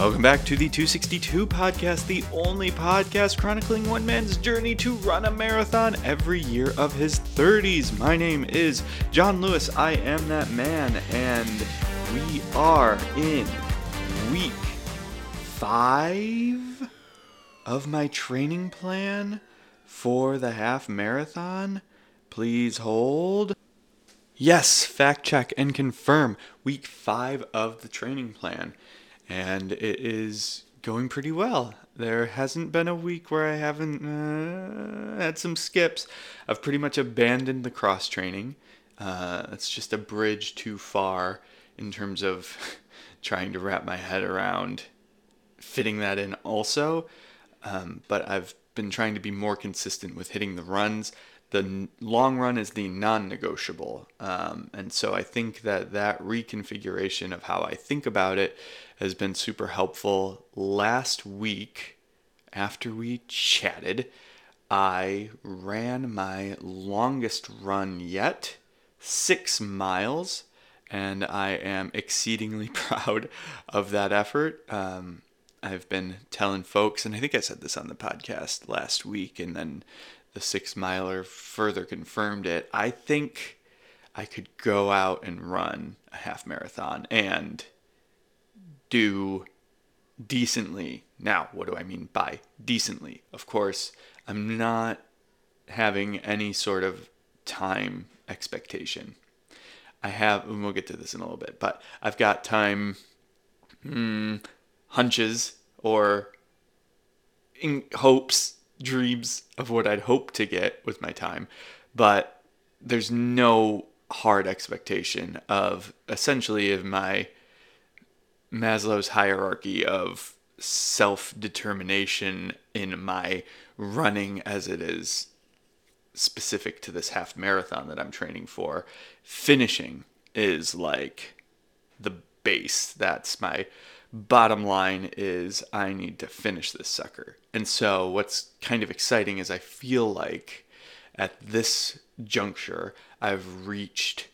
Welcome back to the 262 podcast, the only podcast chronicling one man's journey to run a marathon every year of his 30s. My name is John Lewis. I am that man, and we are in week five of my training plan for the half marathon. Please hold. Yes, fact check and confirm. Week five of the training plan and it is going pretty well. There hasn't been a week where I haven't uh, had some skips. I've pretty much abandoned the cross training. Uh, it's just a bridge too far in terms of trying to wrap my head around fitting that in also. Um, but I've been trying to be more consistent with hitting the runs the long run is the non-negotiable. Um, and so i think that that reconfiguration of how i think about it has been super helpful. Last week after we chatted i ran my longest run yet six miles and i am exceedingly proud of that effort. Um, i've been telling folks and i think i said this on the podcast last week and then the six miler further confirmed it. I think I could go out and run a half marathon and do decently. Now, what do I mean by decently? Of course, I'm not having any sort of time expectation. I have, and we'll get to this in a little bit, but I've got time hmm, hunches or in hopes dreams of what I'd hope to get with my time, but there's no hard expectation of essentially of my Maslow's hierarchy of self determination in my running as it is specific to this half marathon that I'm training for. Finishing is like the base. That's my bottom line is I need to finish this sucker. And so what's kind of exciting is I feel like at this juncture I've reached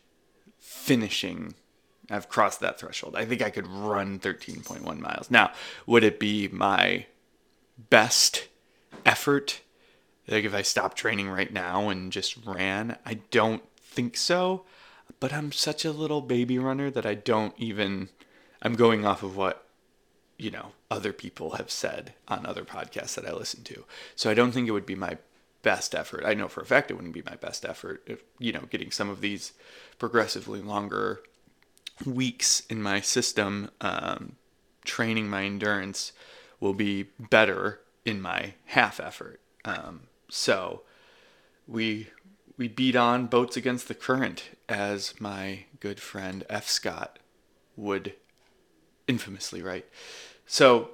finishing I've crossed that threshold. I think I could run 13.1 miles. Now, would it be my best effort like if I stopped training right now and just ran? I don't think so, but I'm such a little baby runner that I don't even I'm going off of what you know, other people have said on other podcasts that I listen to. So I don't think it would be my best effort. I know for a fact it wouldn't be my best effort if, you know, getting some of these progressively longer weeks in my system, um, training my endurance will be better in my half effort. Um, so we we beat on boats against the current, as my good friend F. Scott would infamously write. So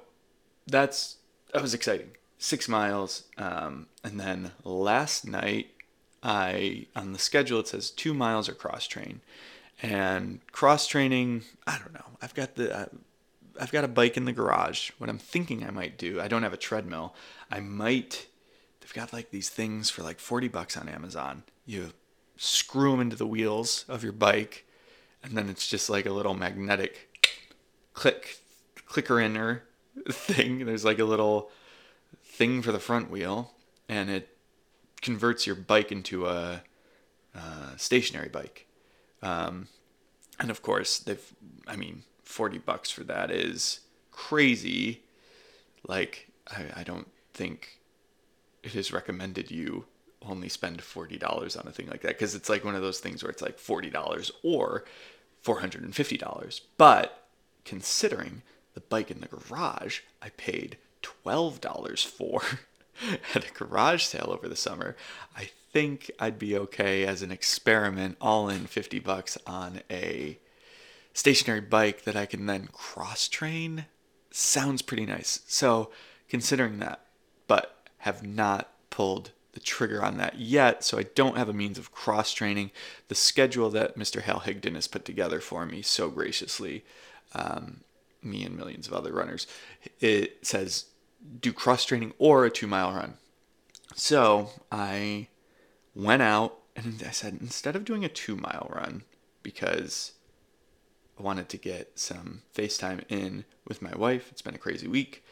that's that was exciting. Six miles, um, and then last night I on the schedule it says two miles or cross train, and cross training. I don't know. I've got the. Uh, I've got a bike in the garage. What I'm thinking I might do, I don't have a treadmill. I might. They've got like these things for like 40 bucks on Amazon. You screw them into the wheels of your bike, and then it's just like a little magnetic click clicker inner thing. There's like a little thing for the front wheel, and it converts your bike into a, a stationary bike. Um, and of course, they've, I mean, 40 bucks for that is crazy. Like, I, I don't think it is recommended you only spend $40 on a thing like that because it's like one of those things where it's like $40 or $450. But considering the bike in the garage I paid $12 for at a garage sale over the summer. I think I'd be okay as an experiment, all in 50 bucks on a stationary bike that I can then cross train. Sounds pretty nice. So, considering that, but have not pulled the trigger on that yet, so I don't have a means of cross training. The schedule that Mr. Hal Higdon has put together for me so graciously um, me and millions of other runners, it says do cross training or a two mile run. So I went out and I said, instead of doing a two mile run, because I wanted to get some FaceTime in with my wife. It's been a crazy week.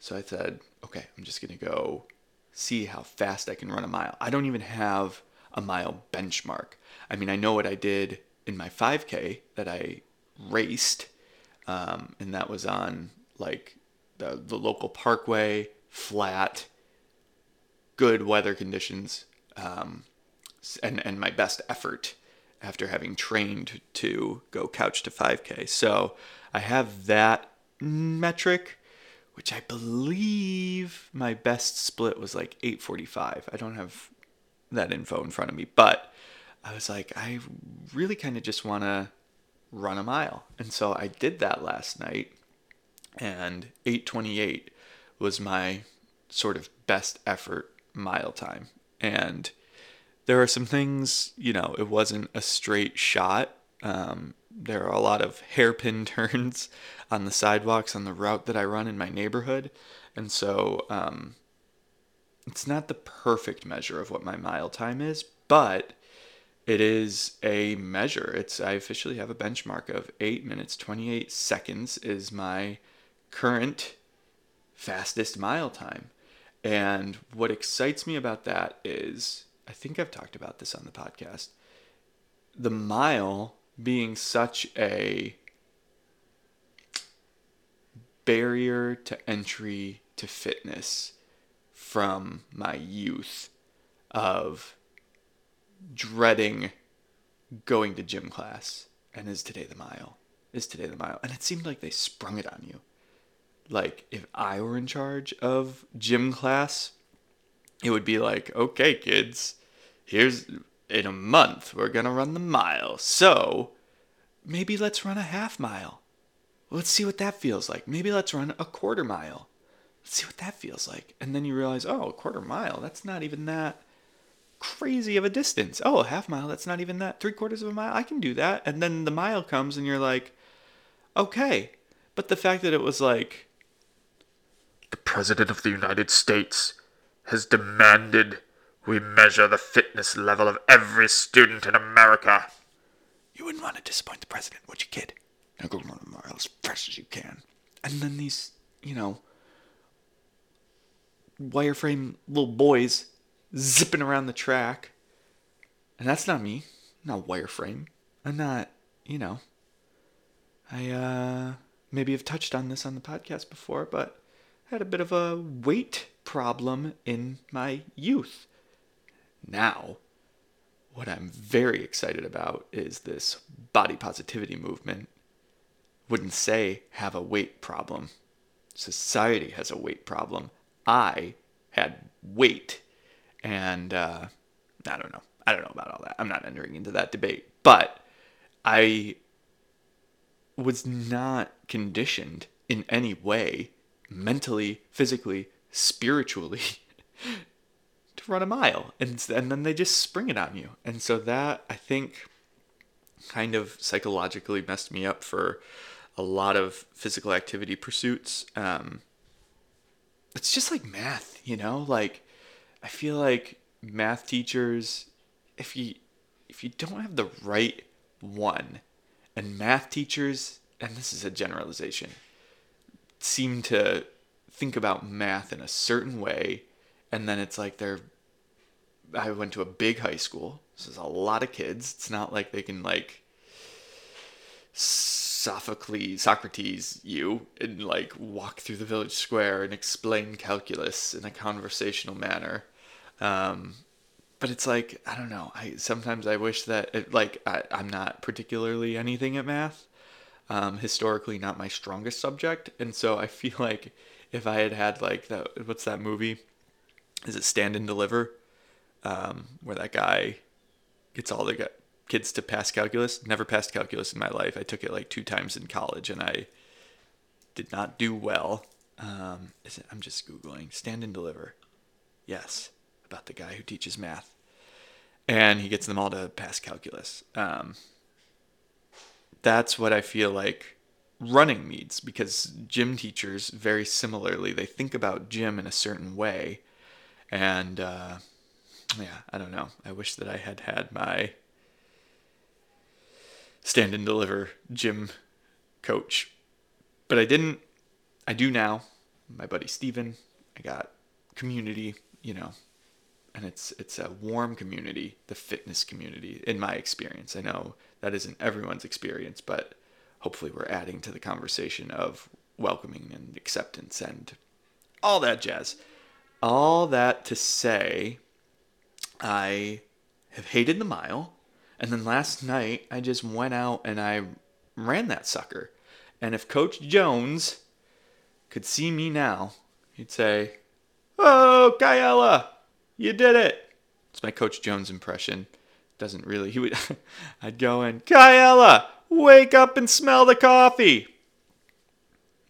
So I said, okay, I'm just going to go see how fast I can run a mile. I don't even have a mile benchmark. I mean, I know what I did in my 5K that I raced, um, and that was on like the, the local parkway, flat, good weather conditions, um, and, and my best effort after having trained to go couch to 5K. So I have that metric, which I believe my best split was like 845. I don't have that info in front of me, but I was like, I really kind of just want to run a mile. And so I did that last night, and 828 was my sort of best effort mile time. And there are some things, you know, it wasn't a straight shot. Um, there are a lot of hairpin turns on the sidewalks on the route that I run in my neighborhood. And so um, it's not the perfect measure of what my mile time is, but it is a measure. It's I officially have a benchmark of 8 minutes 28 seconds is my current fastest mile time. And what excites me about that is I think I've talked about this on the podcast. The mile being such a barrier to entry to fitness from my youth of dreading going to gym class and is today the mile is today the mile. And it seemed like they sprung it on you. Like if i were in charge of gym class it would be like okay kids here's in a month we're gonna run the mile. So maybe let's run a half mile. Let's see what that feels like. Maybe let's run a quarter mile. Let's see what that feels like. And then you realize oh a quarter mile that's not even that crazy of a distance. Oh, a half mile, that's not even that. Three quarters of a mile, I can do that. And then the mile comes and you're like, okay. But the fact that it was like, the President of the United States has demanded we measure the fitness level of every student in America. You wouldn't want to disappoint the president, would you, kid? Now go run a mile as fast as you can. And then these, you know, wireframe little boys zipping around the track. And that's not me. I'm not wireframe. I'm not, you know. I uh maybe have touched on this on the podcast before, but I had a bit of a weight problem in my youth. Now, what I'm very excited about is this body positivity movement. Wouldn't say have a weight problem. Society has a weight problem. I had weight and uh, I don't know. I don't know about all that. I'm not entering into that debate. But I was not conditioned in any way, mentally, physically, spiritually, to run a mile. And, and then they just spring it on you. And so that, I think, kind of psychologically messed me up for a lot of physical activity pursuits. Um, it's just like math, you know? Like, I feel like math teachers, if you if you don't have the right one, and math teachers, and this is a generalization, seem to think about math in a certain way, and then it's like they're. I went to a big high school. So there's a lot of kids. It's not like they can like Sophocles, Socrates, you, and like walk through the village square and explain calculus in a conversational manner. Um, but it's like I don't know. I sometimes I wish that it, like I, I'm not particularly anything at math. Um, historically, not my strongest subject, and so I feel like if I had had like that, what's that movie? Is it Stand and Deliver? Um, where that guy gets all the kids to pass calculus. Never passed calculus in my life. I took it like two times in college, and I did not do well. Um, it, I'm just googling Stand and Deliver. Yes about the guy who teaches math, and he gets them all to pass calculus. Um, that's what I feel like running needs because gym teachers very similarly they think about gym in a certain way, and uh, yeah, I don't know. I wish that I had had my stand and deliver gym coach. But I didn't. I do now. My buddy Steven. I got community, you know, and it's it's a warm community, the fitness community in my experience. I know that isn't everyone's experience, but hopefully we're adding to the conversation of welcoming and acceptance and all that jazz. All that to say I have hated the mile. And then last night, I just went out and I ran that sucker. And if Coach Jones could see me now, he'd say, Oh, Kayella, you did it. It's my Coach Jones impression. Doesn't really, he would, I'd go in, Kayella, wake up and smell the coffee.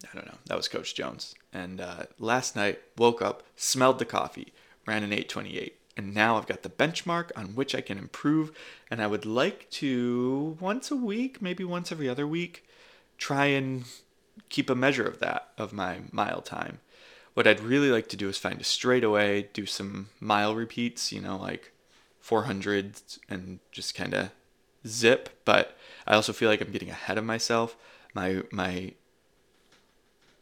I don't know. That was Coach Jones. And uh, last night, woke up, smelled the coffee, ran an 828 and now I've got the benchmark on which I can improve. And I would like to, once a week, maybe once every other week, try and keep a measure of that, of my mile time. What I'd really like to do is find a straightaway, do some mile repeats, you know, like 400 and just kind of zip. But I also feel like I'm getting ahead of myself. My, my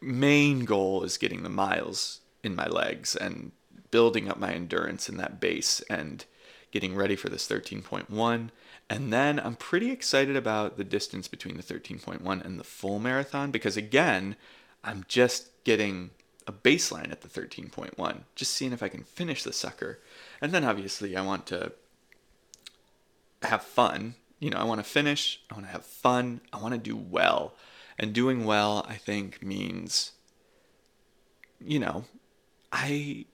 main goal is getting the miles in my legs and building up my endurance in that base and getting ready for this 13.1. And then I'm pretty excited about the distance between the 13.1 and the full marathon because, again, I'm just getting a baseline at the 13.1, just seeing if I can finish the sucker. And then obviously, I want to have fun. You know, I want to finish, I want to have fun, I want to do well. And doing well, I think, means, you know, I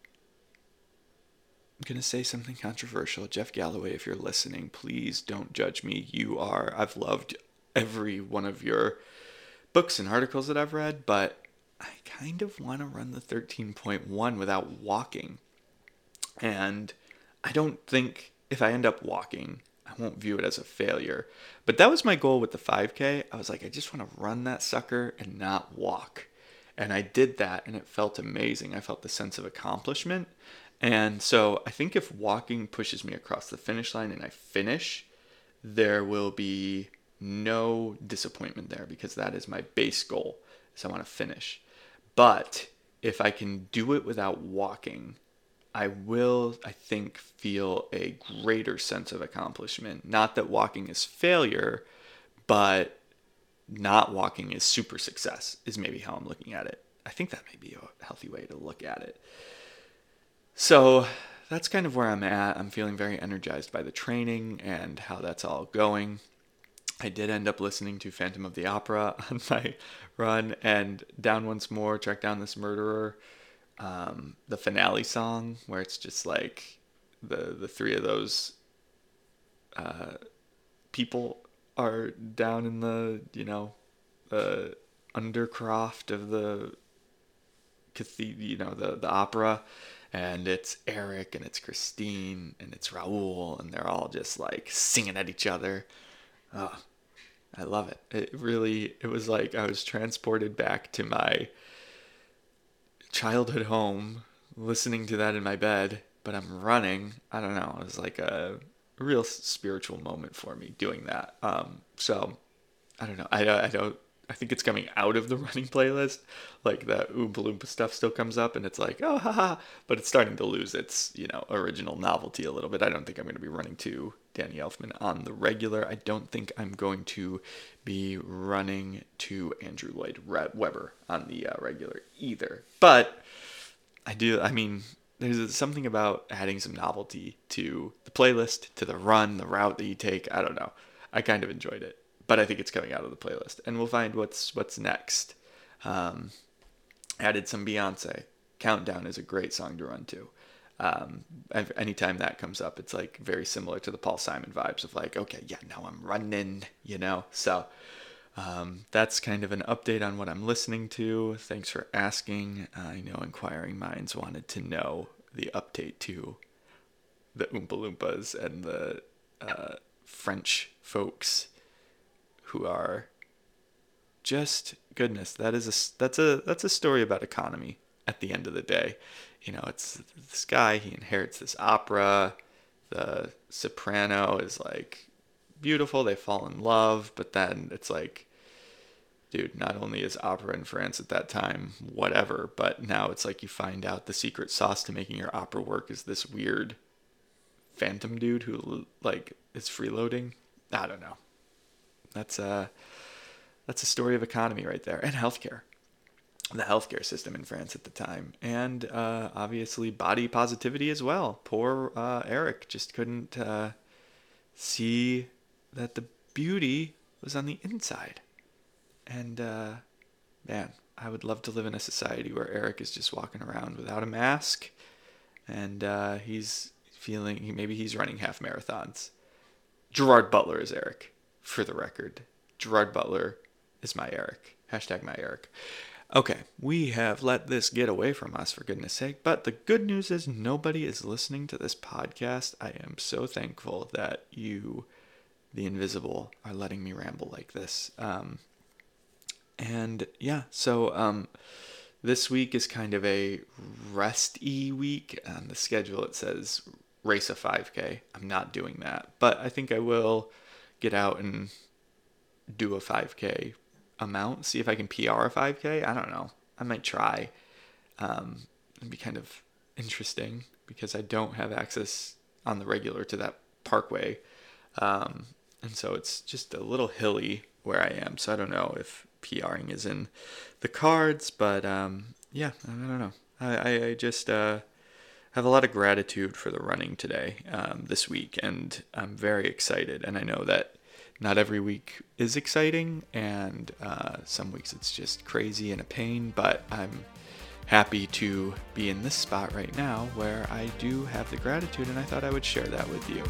I'm going to say something controversial. Jeff Galloway, if you're listening, please don't judge me. You are, I've loved every one of your books and articles that I've read, but I kind of want to run the 13.1 without walking. And I don't think if I end up walking, I won't view it as a failure. But that was my goal with the 5K. I was like, I just want to run that sucker and not walk. And I did that, and it felt amazing. I felt the sense of accomplishment. And so I think if walking pushes me across the finish line and I finish, there will be no disappointment there because that is my base goal. So I want to finish. But if I can do it without walking, I will, I think, feel a greater sense of accomplishment. Not that walking is failure, but not walking is super success, is maybe how I'm looking at it. I think that may be a healthy way to look at it. So that's kind of where I'm at. I'm feeling very energized by the training and how that's all going. I did end up listening to Phantom of the Opera on my run and Down Once More, Track Down This Murderer, um, the finale song where it's just like the the three of those uh, people are down in the you know the undercroft of the you know the the opera, and it's Eric and it's Christine and it's Raoul and they're all just like singing at each other. Oh, I love it. It really it was like I was transported back to my childhood home listening to that in my bed, but I'm running. I don't know. It was like a real spiritual moment for me doing that. Um, so I don't know. I, I don't I think it's coming out of the running playlist. Like that Oompa Loompa stuff still comes up, and it's like, oh, haha. But it's starting to lose its, you know, original novelty a little bit. I don't think I'm going to be running to Danny Elfman on the regular. I don't think I'm going to be running to Andrew Lloyd Webber on the uh, regular either. But I do, I mean, there's something about adding some novelty to the playlist, to the run, the route that you take. I don't know. I kind of enjoyed it but I think it's coming out of the playlist, and we'll find what's what's next. Um, added some Beyonce. Countdown is a great song to run to. Um, anytime that comes up, it's like very similar to the Paul Simon vibes of like, okay, yeah, now I'm running, you know. So um, that's kind of an update on what I'm listening to. Thanks for asking. I know inquiring minds wanted to know the update to the Oompa Loompas and the uh, French folks who are just goodness. That is a that's a that's a story about economy. At the end of the day, you know, it's this guy. He inherits this opera. The soprano is like beautiful. They fall in love, but then it's like dude, not only is opera in France at that time whatever, but now it's like you find out the secret sauce to making your opera work is this weird phantom dude who like is freeloading. I don't know. That's a that's a story of economy right there and healthcare. The healthcare system in France at the time, and uh, obviously body positivity as well. Poor uh, Eric just couldn't uh, see that the beauty was on the inside. And uh, man, I would love to live in a society where Eric is just walking around without a mask, and uh, he's feeling maybe he's running half marathons. Gerard Butler is Eric, for the record. Gerard Butler is my Eric. Hashtag my Eric. Okay, we have let this get away from us for goodness sake, but the good news is nobody is listening to this podcast. I am so thankful that you, the invisible, are letting me ramble like this. Um, and yeah, so um, this week is kind of a resty week. On the schedule, it says race a 5K. I'm not doing that, but I think I will get out and do a 5K amount, see if I can PR a 5K. I don't know. I might try. Um, it'd be kind of interesting because I don't have access on the regular to that parkway. Um, and so it's just a little hilly where I am. So I don't know if PRing is in the cards, but um, yeah, I don't know. I, I, I just uh, have a lot of gratitude for the running today, um, this week, and I'm very excited. And I know that not every week is exciting, and uh, some weeks it's just crazy and a pain, but I'm happy to be in this spot right now where I do have the gratitude, and I thought I would share that with you.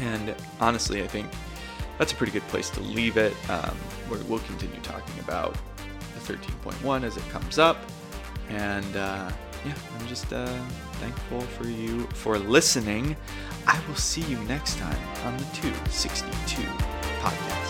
And honestly, I think that's a pretty good place to leave it. Um, we'll continue talking about the 13.1 as it comes up. And uh, yeah, I'm just uh, thankful for you for listening. I will see you next time on the 262 podcast.